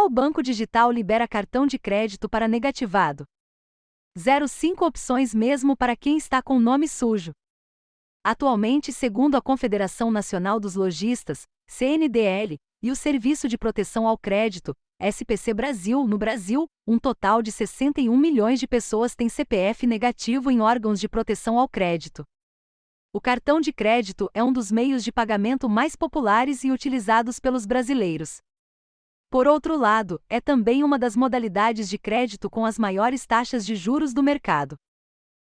Qual banco digital libera cartão de crédito para negativado? 05 opções mesmo para quem está com nome sujo. Atualmente, segundo a Confederação Nacional dos Lojistas, CNDL, e o Serviço de Proteção ao Crédito, SPC Brasil, no Brasil, um total de 61 milhões de pessoas têm CPF negativo em órgãos de proteção ao crédito. O cartão de crédito é um dos meios de pagamento mais populares e utilizados pelos brasileiros. Por outro lado, é também uma das modalidades de crédito com as maiores taxas de juros do mercado.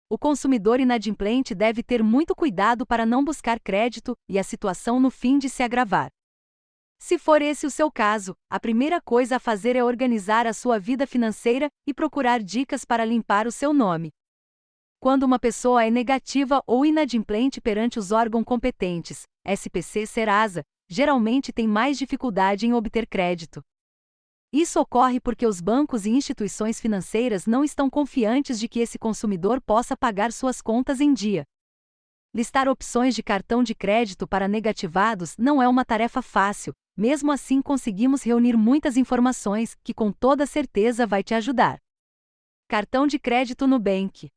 O consumidor inadimplente deve ter muito cuidado para não buscar crédito e a situação no fim de se agravar. Se for esse o seu caso, a primeira coisa a fazer é organizar a sua vida financeira e procurar dicas para limpar o seu nome. Quando uma pessoa é negativa ou inadimplente perante os órgãos competentes, SPC Serasa, geralmente tem mais dificuldade em obter crédito. Isso ocorre porque os bancos e instituições financeiras não estão confiantes de que esse consumidor possa pagar suas contas em dia. Listar opções de cartão de crédito para negativados não é uma tarefa fácil, mesmo assim conseguimos reunir muitas informações que com toda certeza vai te ajudar. Cartão de crédito Nubank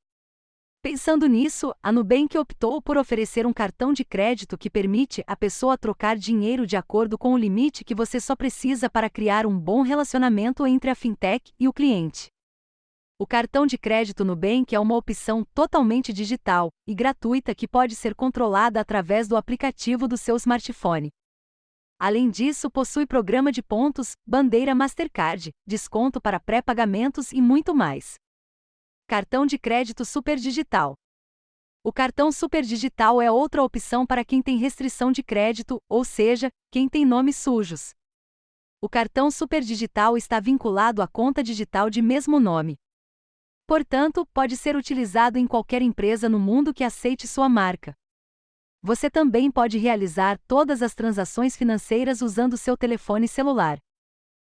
Pensando nisso, a Nubank optou por oferecer um cartão de crédito que permite a pessoa trocar dinheiro de acordo com o limite que você só precisa para criar um bom relacionamento entre a fintech e o cliente. O cartão de crédito Nubank é uma opção totalmente digital e gratuita que pode ser controlada através do aplicativo do seu smartphone. Além disso, possui programa de pontos, bandeira Mastercard, desconto para pré-pagamentos e muito mais. Cartão de crédito superdigital. O cartão superdigital é outra opção para quem tem restrição de crédito, ou seja, quem tem nomes sujos. O cartão superdigital está vinculado à conta digital de mesmo nome. Portanto, pode ser utilizado em qualquer empresa no mundo que aceite sua marca. Você também pode realizar todas as transações financeiras usando seu telefone celular.